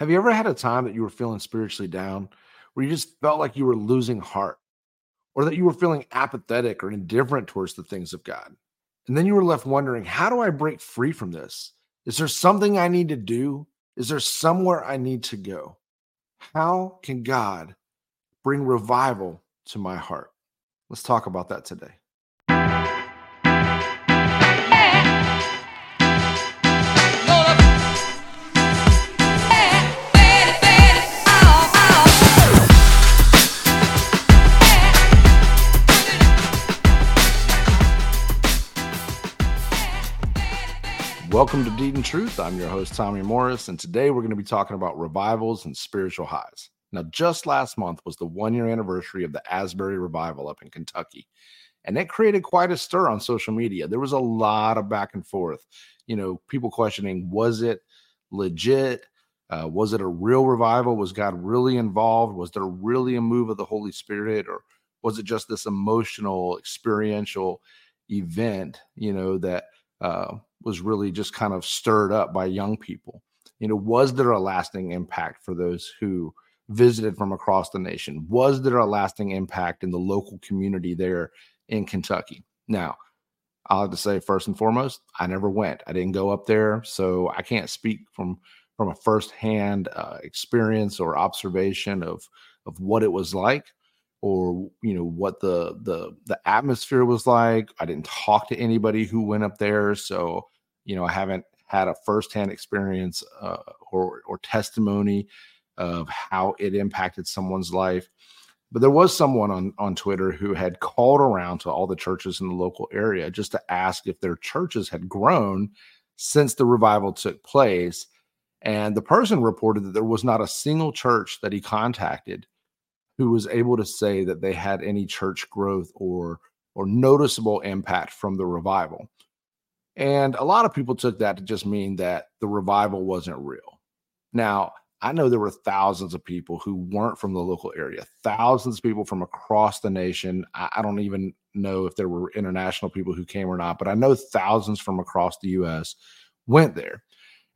Have you ever had a time that you were feeling spiritually down where you just felt like you were losing heart or that you were feeling apathetic or indifferent towards the things of God? And then you were left wondering, how do I break free from this? Is there something I need to do? Is there somewhere I need to go? How can God bring revival to my heart? Let's talk about that today. Welcome to Deed and Truth. I'm your host, Tommy Morris, and today we're going to be talking about revivals and spiritual highs. Now, just last month was the one year anniversary of the Asbury Revival up in Kentucky, and it created quite a stir on social media. There was a lot of back and forth, you know, people questioning was it legit? Uh, was it a real revival? Was God really involved? Was there really a move of the Holy Spirit? Or was it just this emotional, experiential event, you know, that uh, was really just kind of stirred up by young people. You know, was there a lasting impact for those who visited from across the nation? Was there a lasting impact in the local community there in Kentucky? Now, I'll have to say first and foremost, I never went. I didn't go up there, so I can't speak from from a firsthand uh, experience or observation of of what it was like or you know what the the the atmosphere was like. I didn't talk to anybody who went up there, so you know I haven't had a firsthand experience uh, or or testimony of how it impacted someone's life. But there was someone on on Twitter who had called around to all the churches in the local area just to ask if their churches had grown since the revival took place. And the person reported that there was not a single church that he contacted who was able to say that they had any church growth or or noticeable impact from the revival. And a lot of people took that to just mean that the revival wasn't real. Now, I know there were thousands of people who weren't from the local area, thousands of people from across the nation. I, I, don't even know if there were international people who came or not, but I know thousands from across the US went there.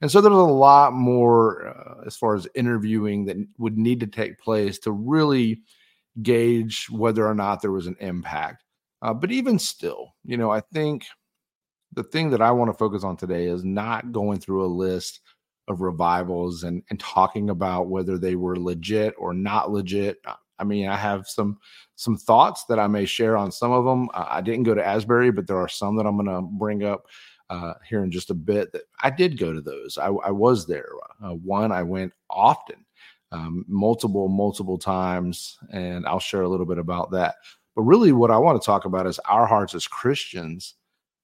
And so there's a lot more uh, as far as interviewing that would need to take place to really gauge whether or not there was an impact. Uh, but even still, you know, I think the thing that I want to focus on today is not going through a list of revivals and, and talking about whether they were legit or not legit. Uh, I mean, I have some some thoughts that I may share on some of them. I didn't go to Asbury, but there are some that I'm going to bring up uh, here in just a bit that I did go to those. I, I was there. Uh, one, I went often, um, multiple, multiple times, and I'll share a little bit about that. But really, what I want to talk about is our hearts as Christians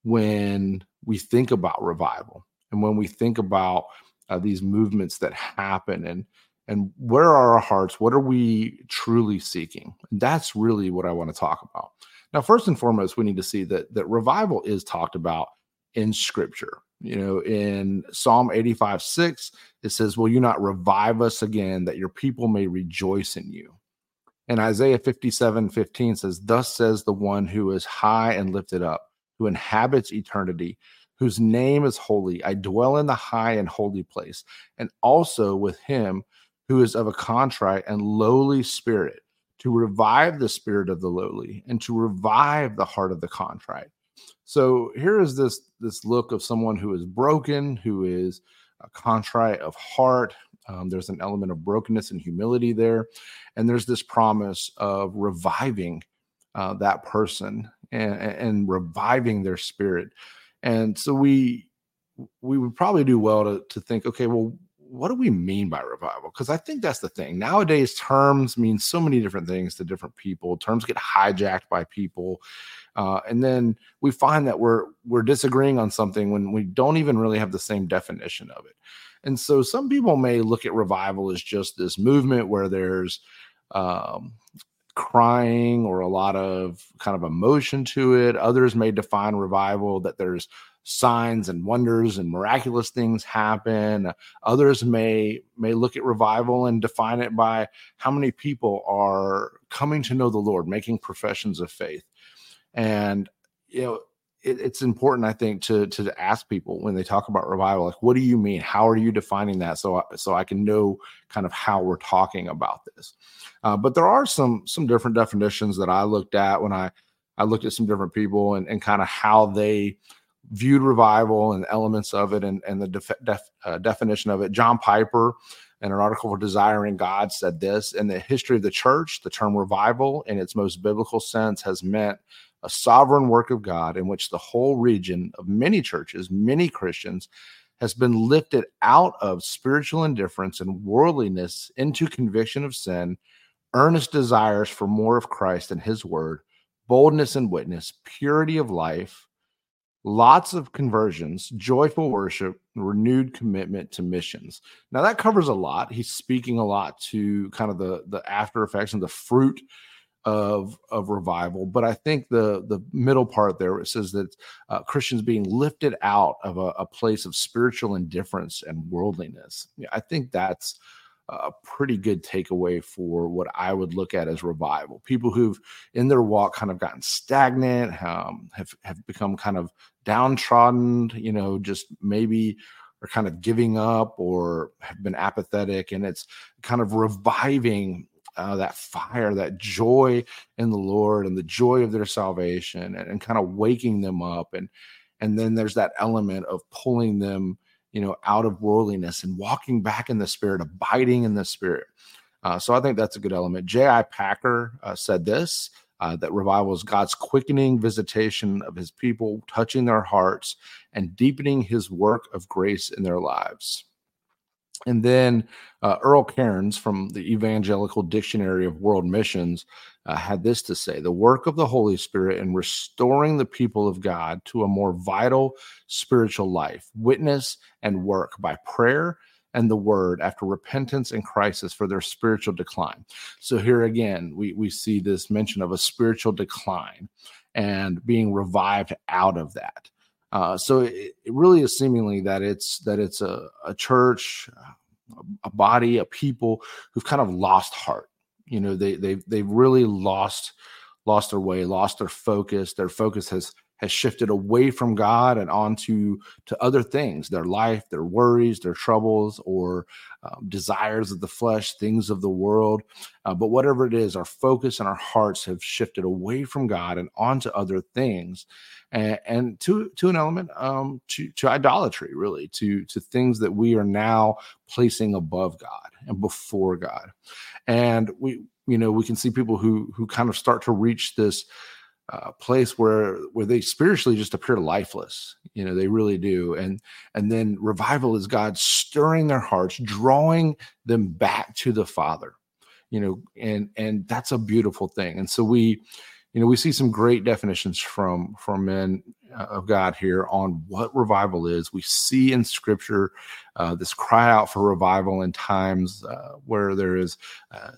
when we think about revival and when we think about uh, these movements that happen and and where are our hearts what are we truly seeking that's really what i want to talk about now first and foremost we need to see that that revival is talked about in scripture. You know, in Psalm 85 6, it says, Will you not revive us again that your people may rejoice in you? And Isaiah 57 15 says, Thus says the one who is high and lifted up, who inhabits eternity, whose name is holy. I dwell in the high and holy place, and also with him who is of a contrite and lowly spirit, to revive the spirit of the lowly and to revive the heart of the contrite so here is this this look of someone who is broken, who is a contrite of heart. Um, there's an element of brokenness and humility there, and there's this promise of reviving uh, that person and, and reviving their spirit. And so we we would probably do well to to think, okay, well, what do we mean by revival? Because I think that's the thing. Nowadays, terms mean so many different things to different people. Terms get hijacked by people, uh, and then we find that we're we're disagreeing on something when we don't even really have the same definition of it. And so, some people may look at revival as just this movement where there's um, crying or a lot of kind of emotion to it. Others may define revival that there's signs and wonders and miraculous things happen others may may look at revival and define it by how many people are coming to know the lord making professions of faith and you know it, it's important, I think, to to ask people when they talk about revival, like, what do you mean? How are you defining that? So, I, so I can know kind of how we're talking about this. Uh, but there are some some different definitions that I looked at when I I looked at some different people and, and kind of how they viewed revival and elements of it and, and the def, def, uh, definition of it. John Piper, in an article for Desiring God, said this In the history of the church, the term revival, in its most biblical sense, has meant a sovereign work of God in which the whole region of many churches, many Christians, has been lifted out of spiritual indifference and worldliness into conviction of sin, earnest desires for more of Christ and his word, boldness and witness, purity of life, lots of conversions, joyful worship, renewed commitment to missions. Now that covers a lot. He's speaking a lot to kind of the the after effects and the fruit of of revival but i think the the middle part there it says that uh, christians being lifted out of a, a, place of spiritual indifference and worldliness. I think that's a pretty good takeaway for what i would look at as revival. People who've in their walk kind of gotten stagnant um, have have become kind of downtrodden you know just maybe are kind of giving up or have been apathetic and it's kind of reviving uh, that fire, that joy in the Lord and the joy of their salvation and, and kind of waking them up. And, and then there's that element of pulling them, you know, out of worldliness and walking back in the spirit, abiding in the spirit. Uh, so I think that's a good element. J.I. Packer uh, said this uh, that revival is God's quickening visitation of his people, touching their hearts and deepening his work of grace in their lives. And then uh, Earle Cairns from the Evangelical Dictionary of World Missions uh, had this to say The work of the Holy Spirit in restoring the people of God to a more vital spiritual life, witness and work by prayer and the word after repentance and crisis for their spiritual decline. So here again, we, we see this mention of a spiritual decline and being revived out of that. Uh, so it, it, really is seemingly that it's that it's a, a church, a body, a people who've kind of lost heart. You know, they they they've really lost lost their way, lost their focus. Their focus has has shifted away from God and onto to other things, their life, their worries, their troubles, or um, desires of the flesh, things of the world. Uh, but whatever it is, our focus and our hearts have shifted away from God and onto other things, and, and to to an element um, to to idolatry, really, to to things that we are now placing above God and before God, and we you know we can see people who who kind of start to reach this uh, place where where they spiritually just appear lifeless you know they really do. And and then revival is god stirring their hearts drawing them back to the father you know and and that's a beautiful thing. And so we you know we see some great definitions from from men uh, of god here on what revival is. We see in scripture uh, this cry out for revival in times uh, where there is uh,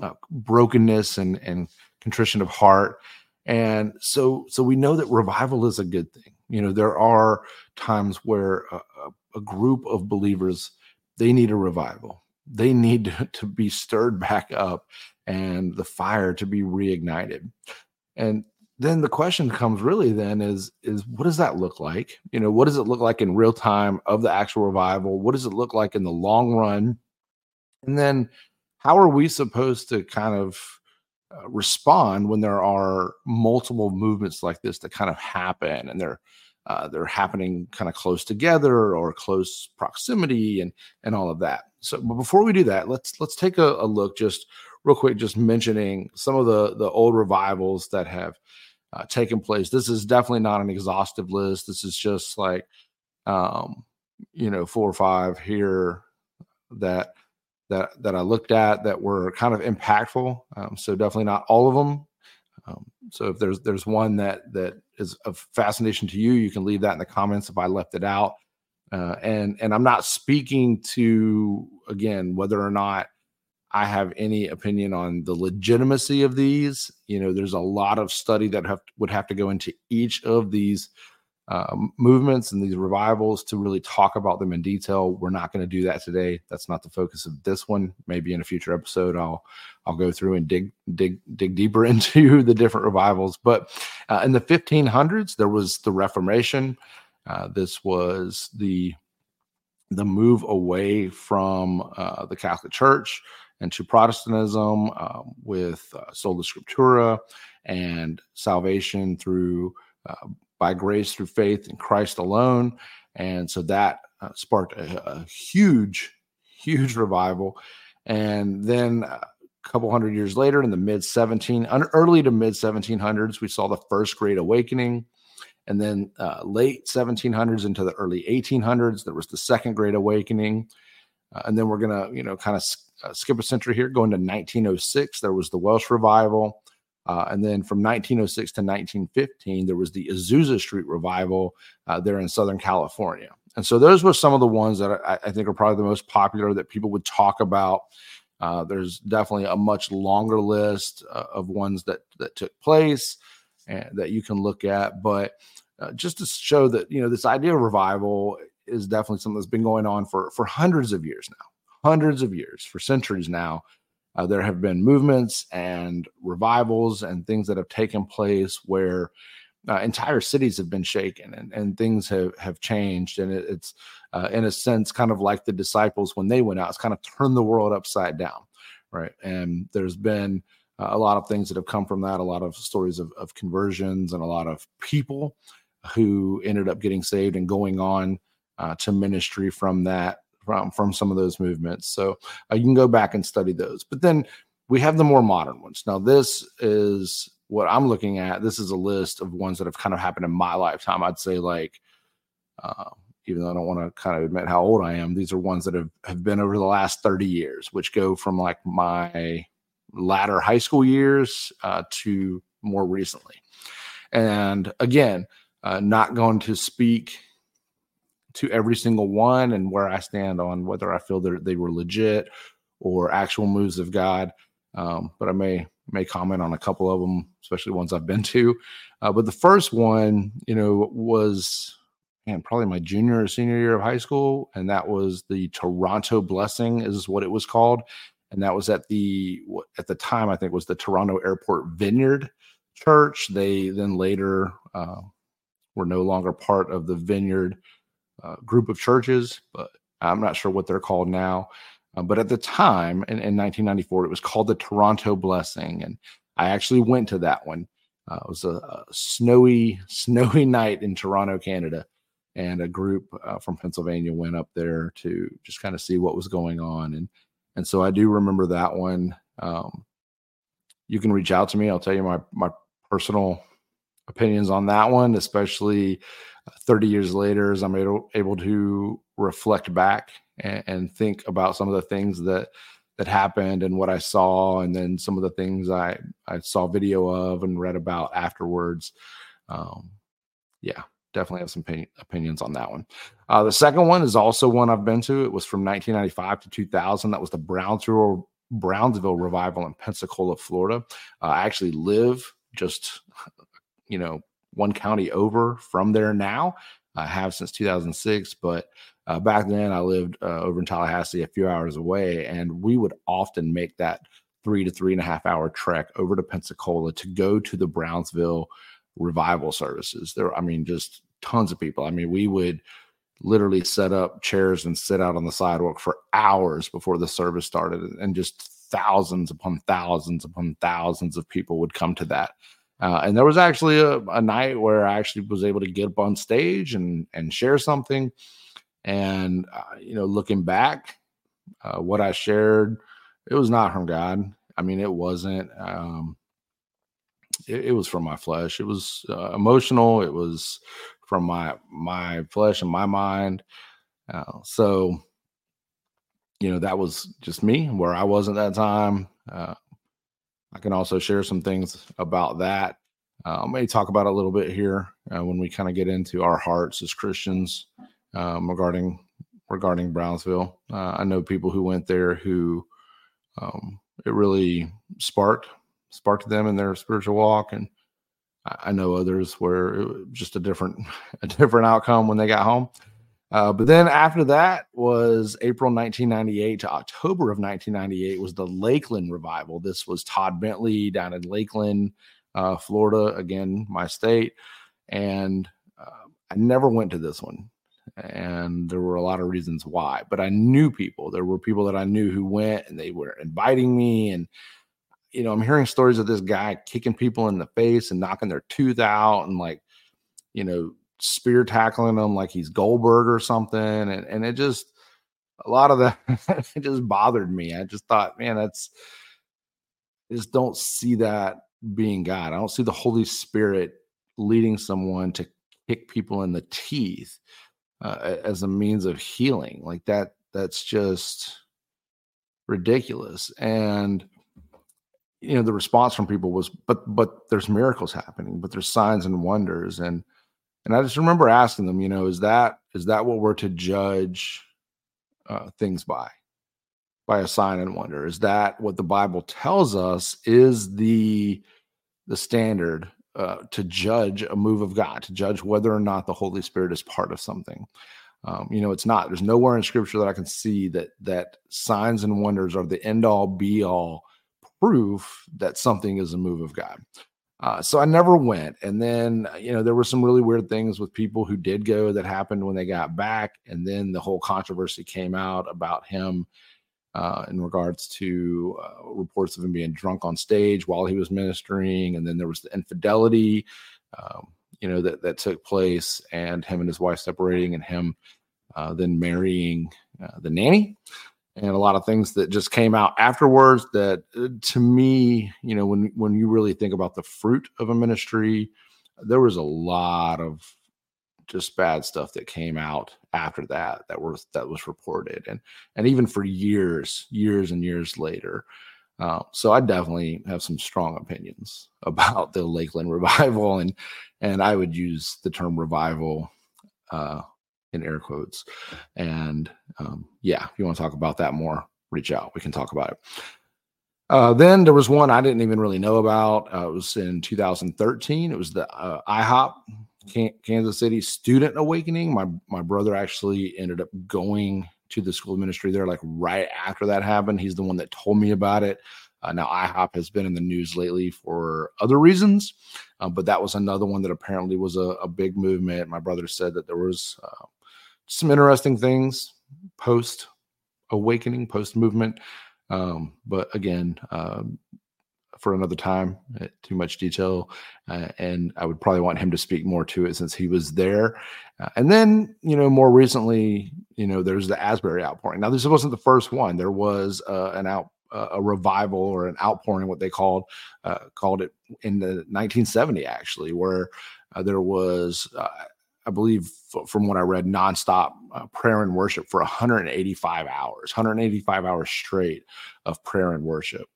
uh, brokenness and and contrition of heart and so so we know that revival is a good thing. You know there are times where a, a group of believers they need a revival. They need to, to be stirred back up and the fire to be reignited. And then the question comes really then is is what does that look like? You know what does it look like in real time of the actual revival? What does it look like in the long run? And then how are we supposed to kind of uh, respond when there are multiple movements like this that kind of happen and they're uh, they're happening kind of close together or close proximity and and all of that. So but before we do that let's let's take a, a look just real quick just mentioning some of the the old revivals that have uh, taken place. This is definitely not an exhaustive list. This is just like um you know four or five here that that that I looked at that were kind of impactful. Um, so definitely not all of them. Um, so if there's there's one that that is of fascination to you, you can leave that in the comments if I left it out. Uh, and and I'm not speaking to again whether or not I have any opinion on the legitimacy of these. You know, there's a lot of study that have would have to go into each of these uh, movements and these revivals to really talk about them in detail. We're not going to do that today. That's not the focus of this one. Maybe in a future episode, I'll I'll go through and dig dig dig deeper into the different revivals. But uh, in the 1500s, there was the Reformation. Uh, this was the the move away from uh, the Catholic Church and to Protestantism um, with uh, sola scriptura and salvation through uh, by grace through faith in Christ alone. And so that uh, sparked a, a, huge, huge revival. And then a couple hundred years later, in the mid 17, early to mid 1700s, we saw the first Great Awakening. And then uh, late 1700s into the early 1800s, there was the second Great Awakening. Uh, and then we're going to, you know, kind of uh, skip a century here, going to 1906. There was the Welsh Revival. Uh, and then from 1906 to 1915, there was the Azusa Street Revival uh, there in Southern California. And so those were some of the ones that I, I think are probably the most popular that people would talk about. Uh, there's definitely a much longer list uh, of ones that that took place and that you can look at. But uh, just to show that you know this idea of revival is definitely something that's been going on for for hundreds of years now, hundreds of years, for centuries now. Uh, there have been movements and revivals and things that have taken place where uh, entire cities have been shaken and, and things have, have changed. And it, it's, uh, in a sense, kind of like the disciples when they went out, it's kind of turned the world upside down. Right. And there's been uh, a lot of things that have come from that, a lot of stories of, of conversions and a lot of people who ended up getting saved and going on uh, to ministry from that from from some of those movements. So uh, you can go back and study those. But then we have the more modern ones. Now this is what I'm looking at. This is a list of ones that have kind of happened in my lifetime. I'd say like. Uh, even though I don't want to kind of admit how old I am, these are ones that have, have been over the last 30 years, which go from like my latter high school years uh, to more recently. And again, uh, not going to speak to every single one and where I stand on whether I feel that they were legit or actual moves of God. Um, but I may may comment on a couple of them, especially ones I've been to. Uh, but the first one, you know, was man, probably my junior or senior year of high school, and that was the Toronto Blessing, is what it was called, and that was at the at the time I think was the Toronto Airport Vineyard Church. They then later uh, were no longer part of the Vineyard uh, group of churches, but I'm not sure what they're called now. Uh, but at the time in, in, 1994, it was called the Toronto Blessing. And I actually went to that one. Uh, it was a, a, snowy, snowy night in Toronto, Canada. And a group uh, from Pennsylvania went up there to just kind of see what was going on. And, and so I do remember that one. Um, you can reach out to me. I'll tell you my, my personal opinions on that one, especially 30 years later as I'm able, able to reflect back and, and, think about some of the things that that happened and what I saw, and then some of the things I I saw video of and read about afterwards. Um, yeah, definitely have some opinion, opinions on that one. Uh, the second one is also one I've been to. It was from 1995 to 2000. That was the Brownsville Brownsville revival in Pensacola, Florida. Uh, I actually live just you know one county over from there now. I have since 2006, but uh, back then I lived uh, over in Tallahassee, a few hours away, and we would often make that three to three and a half hour trek over to Pensacola to go to the Brownsville revival services. There, I mean, just tons of people. I mean, we would literally set up chairs and sit out on the sidewalk for hours before the service started, and just thousands upon thousands upon thousands of people would come to that. Uh, and there was actually a, a, night where I actually was able to get up on stage and and share something. And uh, you know, looking back, uh, what I shared, it was not from God. I mean, it wasn't. Um, it, it was from my flesh. It was uh, emotional. It was from my my flesh and my mind. Uh, so, you know, that was just me where I was at that time. I can also share some things about that. Uh, I may talk about a little bit here uh, when we kind of get into our hearts as Christians um, regarding regarding Brownsville. Uh, I know people who went there who um, it really sparked sparked them in their spiritual walk, and I know others where just a different a different outcome when they got home. Uh, but then after that was April 1998 to October of 1998 was the Lakeland revival. This was Todd Bentley down in Lakeland, uh, Florida, again my state, and uh, I never went to this one, and there were a lot of reasons why. But I knew people. There were people that I knew who went, and they were inviting me and you know, I'm hearing stories of this guy kicking people in the face and knocking their tooth out and like, you know, spear tackling him like he's Goldberg or something. And, and it just, a lot of that, it just bothered me. I just thought, man, that's, I just don't see that being God. I don't see the Holy Spirit leading someone to kick people in the teeth uh, as a means of healing. Like that, that's just ridiculous. And, you know the response from people was but but there's miracles happening but there's signs and wonders and and i just remember asking them you know is that is that what we're to judge uh, things by? By a sign and wonder? Is that what the bible tells us is the the standard uh, to judge a move of god to judge whether or not the holy spirit is part of something? Um, you know it's not there's nowhere in scripture that i can see that that signs and wonders are the end all be all proof that something is a move of God. Uh, so I never went. And then, you know, there were some really weird things with people who did go that happened when they got back. And then the whole controversy came out about him uh, in regards to uh, reports of him being drunk on stage while he was ministering. And then there was the infidelity, um, you know, that, that took place and him and his wife separating and him uh, then marrying uh, the nanny and a lot of things that just came out afterwards that uh, to me you know when when you really think about the fruit of a ministry there was a lot of just bad stuff that came out after that that was that was reported and and even for years years and years later. Uh, so I definitely have some strong opinions about the Lakeland revival, and and I would use the term revival uh, in air quotes. And um, yeah, if you want to talk about that more, reach out. We can talk about it. Uh, then there was one I didn't even really know about. Uh, it was in 2013. It was the uh, IHOP Kansas City Student Awakening. My my brother actually ended up going to the school ministry there like right after that happened. He's the one that told me about it. Uh, now, IHOP has been in the news lately for other reasons, uh, but that was another one that apparently was a, a big movement. My brother said that there was uh, some interesting things post awakening, post movement. Um, but again, um, for another time, eh, too much detail. Uh, and I would probably want him to speak more to it since he was there. Uh, and then, you know, more recently, you know, there's the Asbury outpouring. Now, this wasn't the first one. There was uh, an out a revival or an outpouring, what they called uh, called it in the 1970 actually, where uh, there was uh, I believe from what I read, nonstop uh, prayer and worship for 185 hours, 185 hours straight of prayer and worship.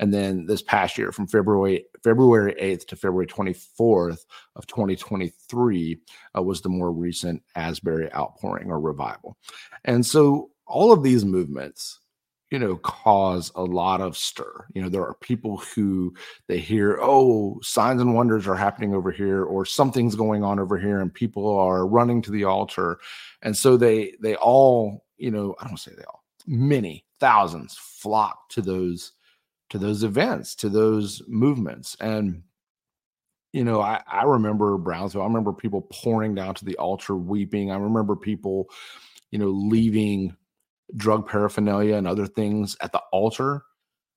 And then this past year, from February February 8th to February 24th of 2023, uh, was the more recent Asbury outpouring or revival. And so all of these movements you know cause a lot of stir. You know there are people who they hear oh signs and wonders are happening over here or something's going on over here and people are running to the altar. And so they they all you know i don't say they all many thousands flock to those to those events to those movements. And you know i i remember brownsville i remember people pouring down to the altar weeping. I remember people you know leaving drug paraphernalia and other things at the altar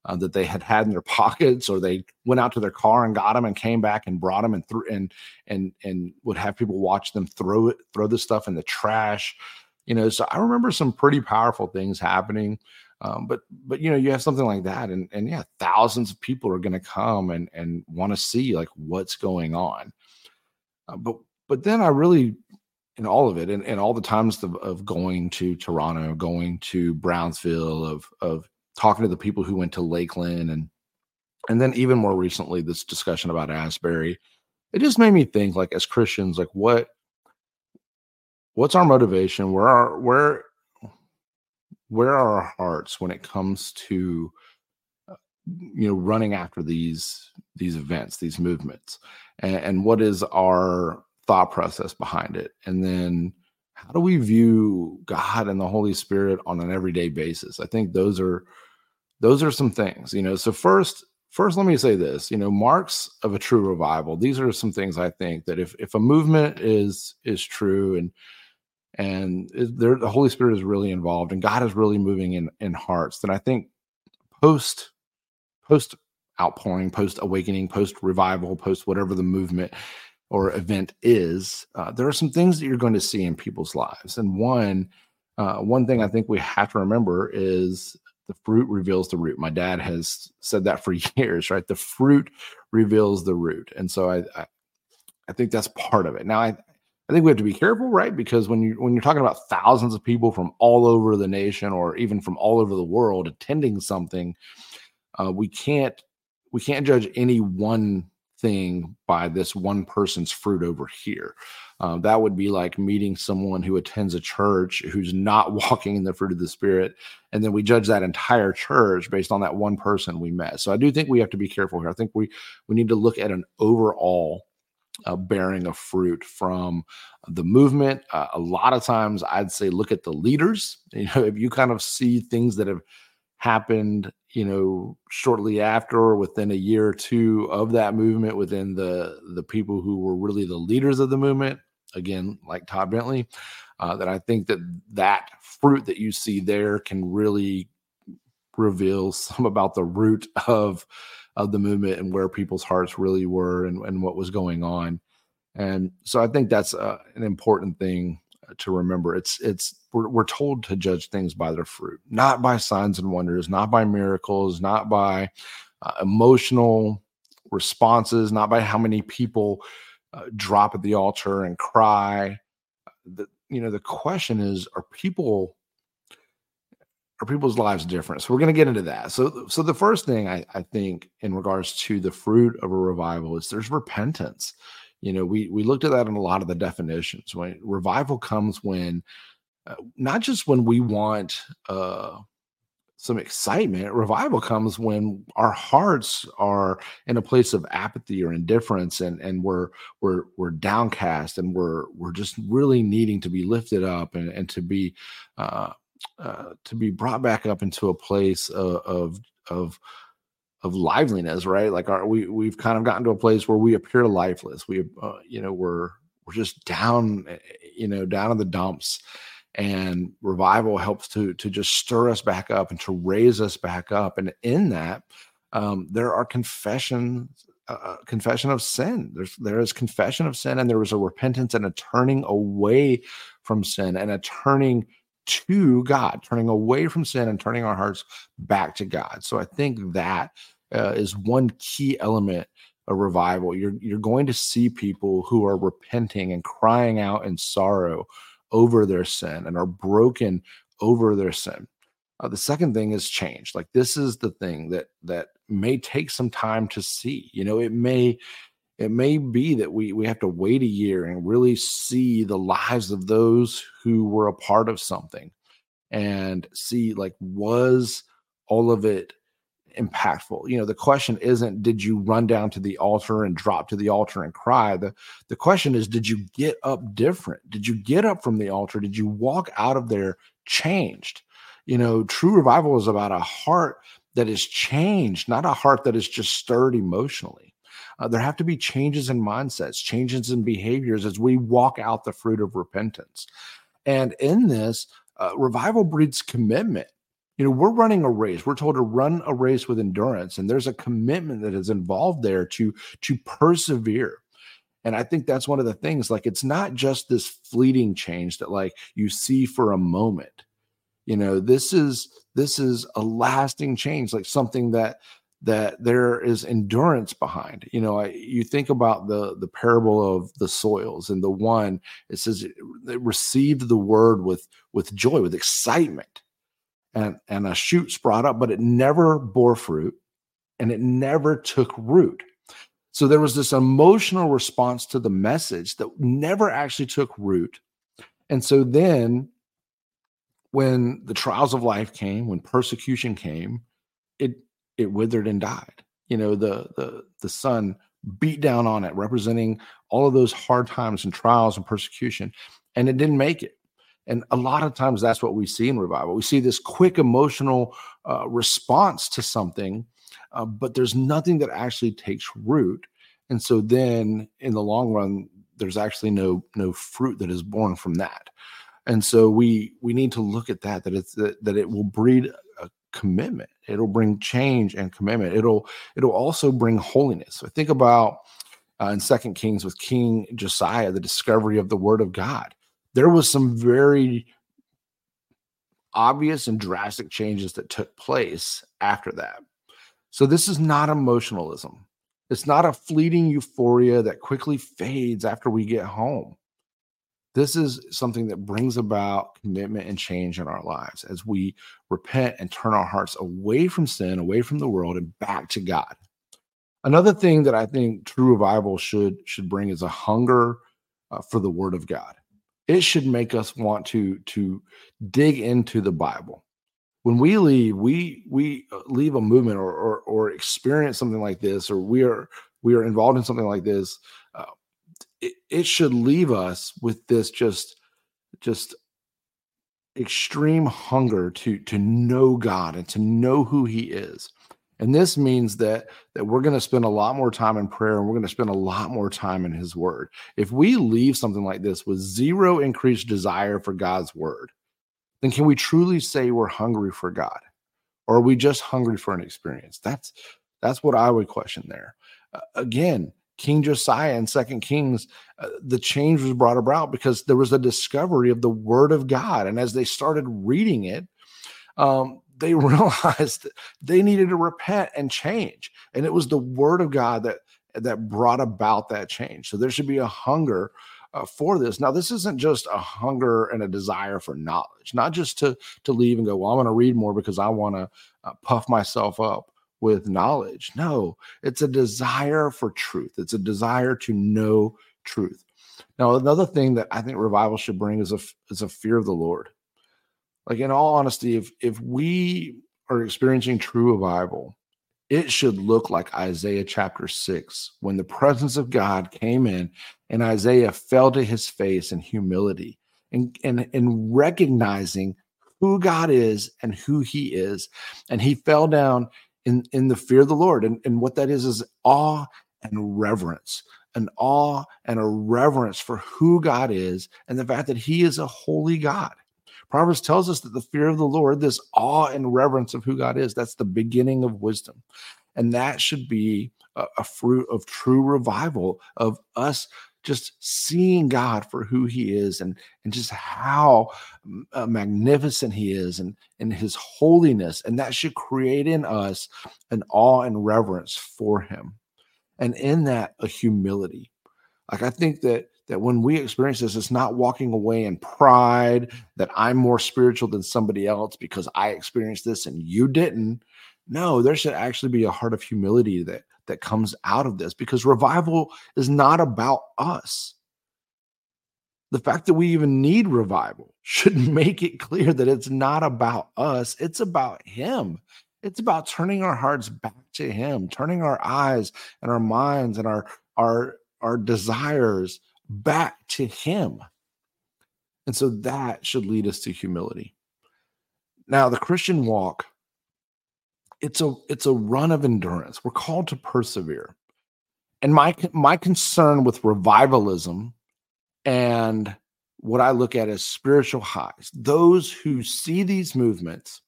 uh, that they had had in their pockets, or they went out to their car and got them and came back and brought them and threw and and and would have people watch them throw it, throw the stuff in the trash. You know, so I remember some pretty powerful things happening. Um, but but you know, you have something like that, and and yeah, thousands of people are going to come and and want to see like what's going on. Uh, but but then I really in all of it and, and all the times of, of going to Toronto, going to Brownsville, of of talking to the people who went to Lakeland and and then even more recently this discussion about Asbury, it just made me think like as Christians, like what what's our motivation? Where are where where are our hearts when it comes to uh, you know running after these these events these movements and, and what is our thought process behind it and then how do we view god and the holy spirit on an everyday basis? I think those are those are some things you know so first first let me say this you know marks of a true revival these are some things i think that if if a movement is is true and and there the holy spirit is really involved and god is really moving in in hearts then i think post post outpouring post awakening post revival post whatever the movement or event is uh, there are some things that you're going to see in people's lives and one uh, one thing i think we have to remember is the fruit reveals the root. My dad has said that for years, right? The fruit reveals the root, and so I, I, I think that's part of it. Now, I, I think we have to be careful, right? Because when you when you're talking about thousands of people from all over the nation, or even from all over the world attending something, uh, we can't we can't judge any one thing by this one person's fruit over here. Uh, that would be like meeting someone who attends a church who's not walking in the fruit of the spirit, and then we judge that entire church based on that one person we met. So I do think we have to be careful here. I think we we need to look at an overall uh, bearing of fruit from the movement. Uh, a lot of times, I'd say look at the leaders. You know, if you kind of see things that have happened you know shortly after within a year or two of that movement within the the people who were really the leaders of the movement again like todd bentley uh, that i think that that fruit that you see there can really reveal some about the root of of the movement and where people's hearts really were and, and what was going on. And so i think that's uh, an important thing to remember. It's it's we're, we're told to judge things by their fruit, not by signs and wonders, not by miracles, not by uh, emotional responses, not by how many people uh, drop at the altar and cry. The, you know, the question is, are people are people's lives different? So we're going to get into that. So, so the first thing I, I think in regards to the fruit of a revival is there's repentance you know we we looked at that in a lot of the definitions when revival comes when uh, not just when we want uh some excitement revival comes when our hearts are in a place of apathy or indifference and and we're we're we're downcast and we're we're just really needing to be lifted up and and to be uh, uh to be brought back up into a place of of, of of liveliness, right? Like our, we we've kind of gotten to a place where we appear lifeless. We uh, you know we're we're just down, eh, you know, down in the dumps. And revival helps to to just stir us back up and to raise us back up. And in that, um, there are confessions uh, uh, confession of sin. There's there is confession of sin, and there was a repentance and a turning away from sin and a turning to God, turning away from sin and turning our hearts back to God. So I think that uh, is one key element of revival. You're you're going to see people who are repenting and crying out in sorrow over their sin and are broken over their sin. Uh, the second thing is change. Like this is the thing that that may take some time to see. You know, it may it may be that we we have to wait a year and really see the lives of those who were a part of something and see like was all of it impactful? You know the question isn't did you run down to the altar and drop to the altar and cry? The the question is did you get up different? Did you get up from the altar? Did you walk out of there changed? You know true revival is about a heart that is changed not a heart that is just stirred emotionally uh, there have to be changes in mindsets changes in behaviors as we walk out the fruit of repentance. And in this uh, revival breeds commitment. You know we're running a race. We're told to run a race with endurance and there's a commitment that is involved there to to persevere. And i think that's one of the things like it's not just this fleeting change that like you see for a moment. You know this is this is a lasting change like something that that there is endurance behind you know I, you think about the the parable of the soils and the one it says it, received the word with with joy with excitement and, and a shoot sprouted up, but it never bore fruit and it never took root. So there was this emotional response to the message that never actually took root. And so then when the trials of life came, when persecution came, it it withered and died. You know, the the the sun beat down on it, representing all of those hard times and trials and persecution, and it didn't make it. And a lot of times that's what we see in revival. We see this quick emotional uh, response to something, uh, but there's nothing that actually takes root. And so then in the long run, there's actually no no fruit that is born from that. And so we we need to look at that that it's that, that it will breed commitment. It'll bring change and commitment. It'll it'll also bring holiness. So think about uh, in Second Kings with King Josiah, the discovery of the Word of God there was some very obvious and drastic changes that took place after that. So this is not emotionalism. It's not a fleeting euphoria that quickly fades after we get home. This is something that brings about commitment and change in our lives as we repent and turn our hearts away from sin, away from the world, and back to God. Another thing that I think true revival should should bring is a hunger uh, for the Word of God it should make us want to to dig into the bible when we leave we we uh, leave a movement or or, or experience something like this or we are we are involved in something like this it, it should leave us with this just just extreme hunger to to know god and to know who he is and this means that that we're going to spend a lot more time in prayer and we're going to spend a lot more time in his word. If we leave something like this with zero increased desire for God's word, then can we truly say we're hungry for God? Or are we just hungry for an experience? That's that's what I would question there. Uh, again, King Josiah and Second Kings, uh, the change was brought about because there was a discovery of the Word of God, and as they started reading it, um, they realized they needed to repent and change. And it was the word of God that that brought about that change. So there should be a hunger uh, for this. Now, this isn't just a hunger and a desire for knowledge, not just to to leave and go, well, I'm going to read more because I want to uh, puff myself up with knowledge. No, it's a desire for truth. It's a desire to know truth. Now, another thing that I think revival should bring is a is a fear of the Lord like in all honesty if if we are experiencing true revival it should look like Isaiah chapter 6 when the presence of God came in and Isaiah fell to his face in humility and and, and recognizing who God is and who he is and he fell down in in the fear of the Lord and and what that is is awe and reverence an awe and a reverence for who God is and the fact that he is a holy God Proverbs tells us that the fear of the Lord, this awe and reverence of who God is, that's the beginning of wisdom. And that should be a, a fruit of true revival of us just seeing God for who he is and, and just how uh, magnificent he is and, and his holiness. And that should create in us an awe and reverence for him. And in that, a humility. Like I think that that when we experience this, it's not walking away in pride that I'm more spiritual than somebody else because I experienced this and you didn't. No, there should actually be a heart of humility that that comes out of this because revival is not about us. The fact that we even need revival should make it clear that it's not about us, it's about him. It's about turning our hearts back to him, turning our eyes and our minds and our our our desires back to Him. And so that should lead us to humility. Now, the Christian walk, it's a it's a run of endurance. We're called to persevere. And my my concern with revivalism and what I look at as spiritual highs, those who see these movements,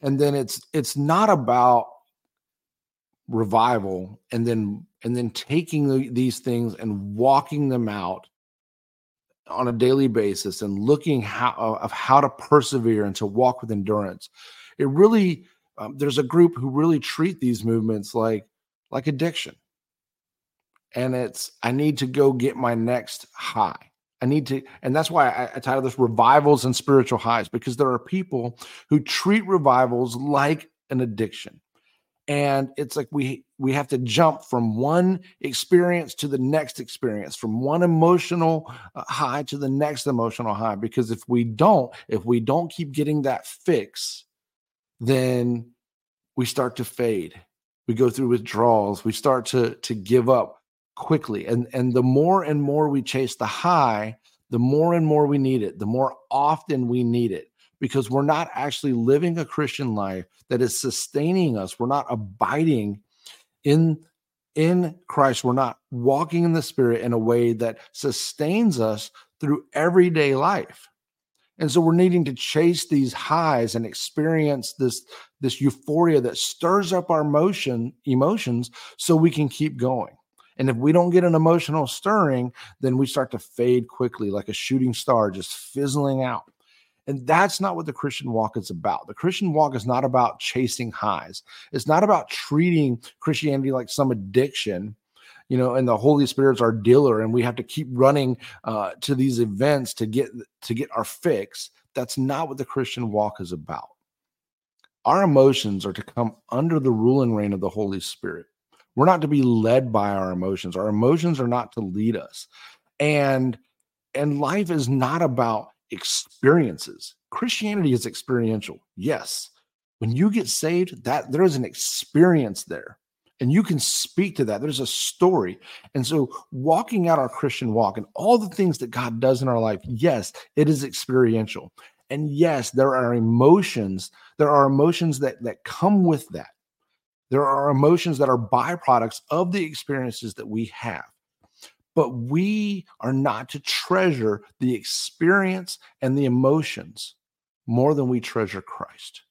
and then it's it's not about revival and then and then taking the, these things and walking them out on a daily basis and looking how of how to persevere and to walk with endurance it really um, there's a group who really treat these movements like like addiction. And it's i need to go get my next high. I need to and that's why I, I title this revivals and spiritual highs because there are people who treat revivals like an addiction. And it's like we we have to jump from one experience to the next experience from one emotional uh, high to the next emotional high because if we don't if we don't keep getting that fix then we start to fade. We go through withdrawals. We start to to give up quickly. And and the more and more we chase the high, the more and more we need it, the more often we need it because we're not actually living a Christian life that is sustaining us. We're not abiding in in Christ. We're not walking in the spirit in a way that sustains us through everyday life. And so we're needing to chase these highs and experience this this euphoria that stirs up our emotion emotions so we can keep going. And if we don't get an emotional stirring, then we start to fade quickly like a shooting star just fizzling out. And that's not what the Christian walk is about. The Christian walk is not about chasing highs. It's not about treating Christianity like some addiction, you know, and the Holy Spirit's our dealer, and we have to keep running uh, to these events to get to get our fix. That's not what the Christian walk is about. Our emotions are to come under the rule and reign of the Holy Spirit. We're not to be led by our emotions. Our emotions are not to lead us. And and life is not about experiences. Christianity is experiential. Yes. When you get saved, that there is an experience there. And you can speak to that. There's a story. And so walking out our Christian walk and all the things that God does in our life, yes, it is experiential. And yes, there are emotions. There are emotions that that come with that. There are emotions that are byproducts of the experiences that we have. But we are not to treasure the experience and the emotions more than we treasure Christ.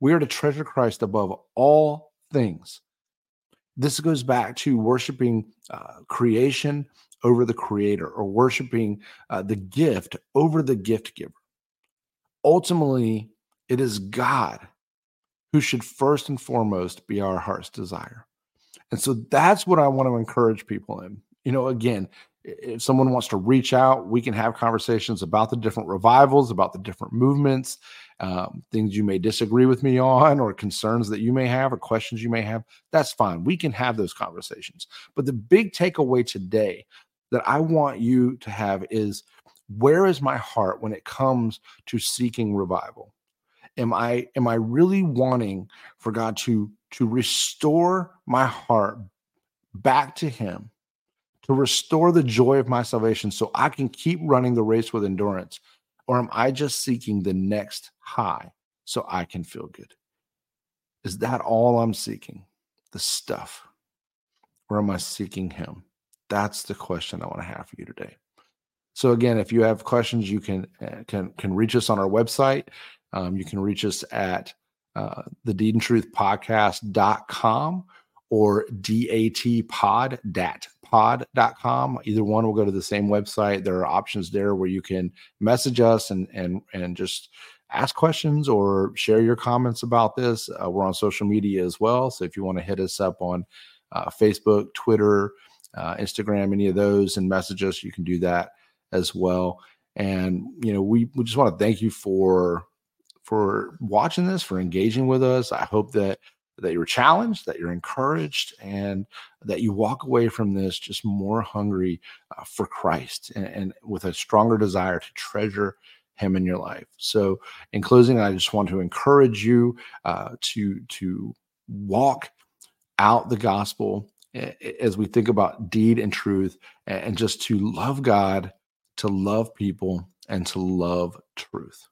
We are to treasure Christ above all things. This goes back to worshiping uh, creation over the creator or worshiping uh, the gift over the gift giver. Ultimately, it is God who should first and foremost be our heart's desire. And so that's what I want to encourage people in. You know, again, if someone wants to reach out, we can have conversations about the different revivals, about the different movements, um, things you may disagree with me on, or concerns that you may have, or questions you may have. That's fine. We can have those conversations. But the big takeaway today that I want you to have is where is my heart when it comes to seeking revival? am i am i really wanting for god to to restore my heart back to him to restore the joy of my salvation so i can keep running the race with endurance or am i just seeking the next high so i can feel good. Is that all i'm seeking? The stuff. Or am i seeking him? That's the question i want to have for you today. So again if you have questions you can uh, can can reach us on our website. Um, you can reach us at uh, the Deed and Truth podcast.com or datpod, datpod.com. Either one will go to the same website. There are options there where you can message us and, and, and just ask questions or share your comments about this. Uh, we're on social media as well. So if you want to hit us up on uh, Facebook, Twitter, uh, Instagram, any of those and message us, you can do that as well. And, you know, we, we just want to thank you for for watching this, for engaging with us. I hope that that you're challenged, that you're encouraged, and that you walk away from this just more hungry uh, for Christ and, and, with a stronger desire to treasure Him in your life. So, in closing, I just want to encourage you uh, to to walk out the gospel as we think about deed and truth, and just to love God, to love people, and to love truth.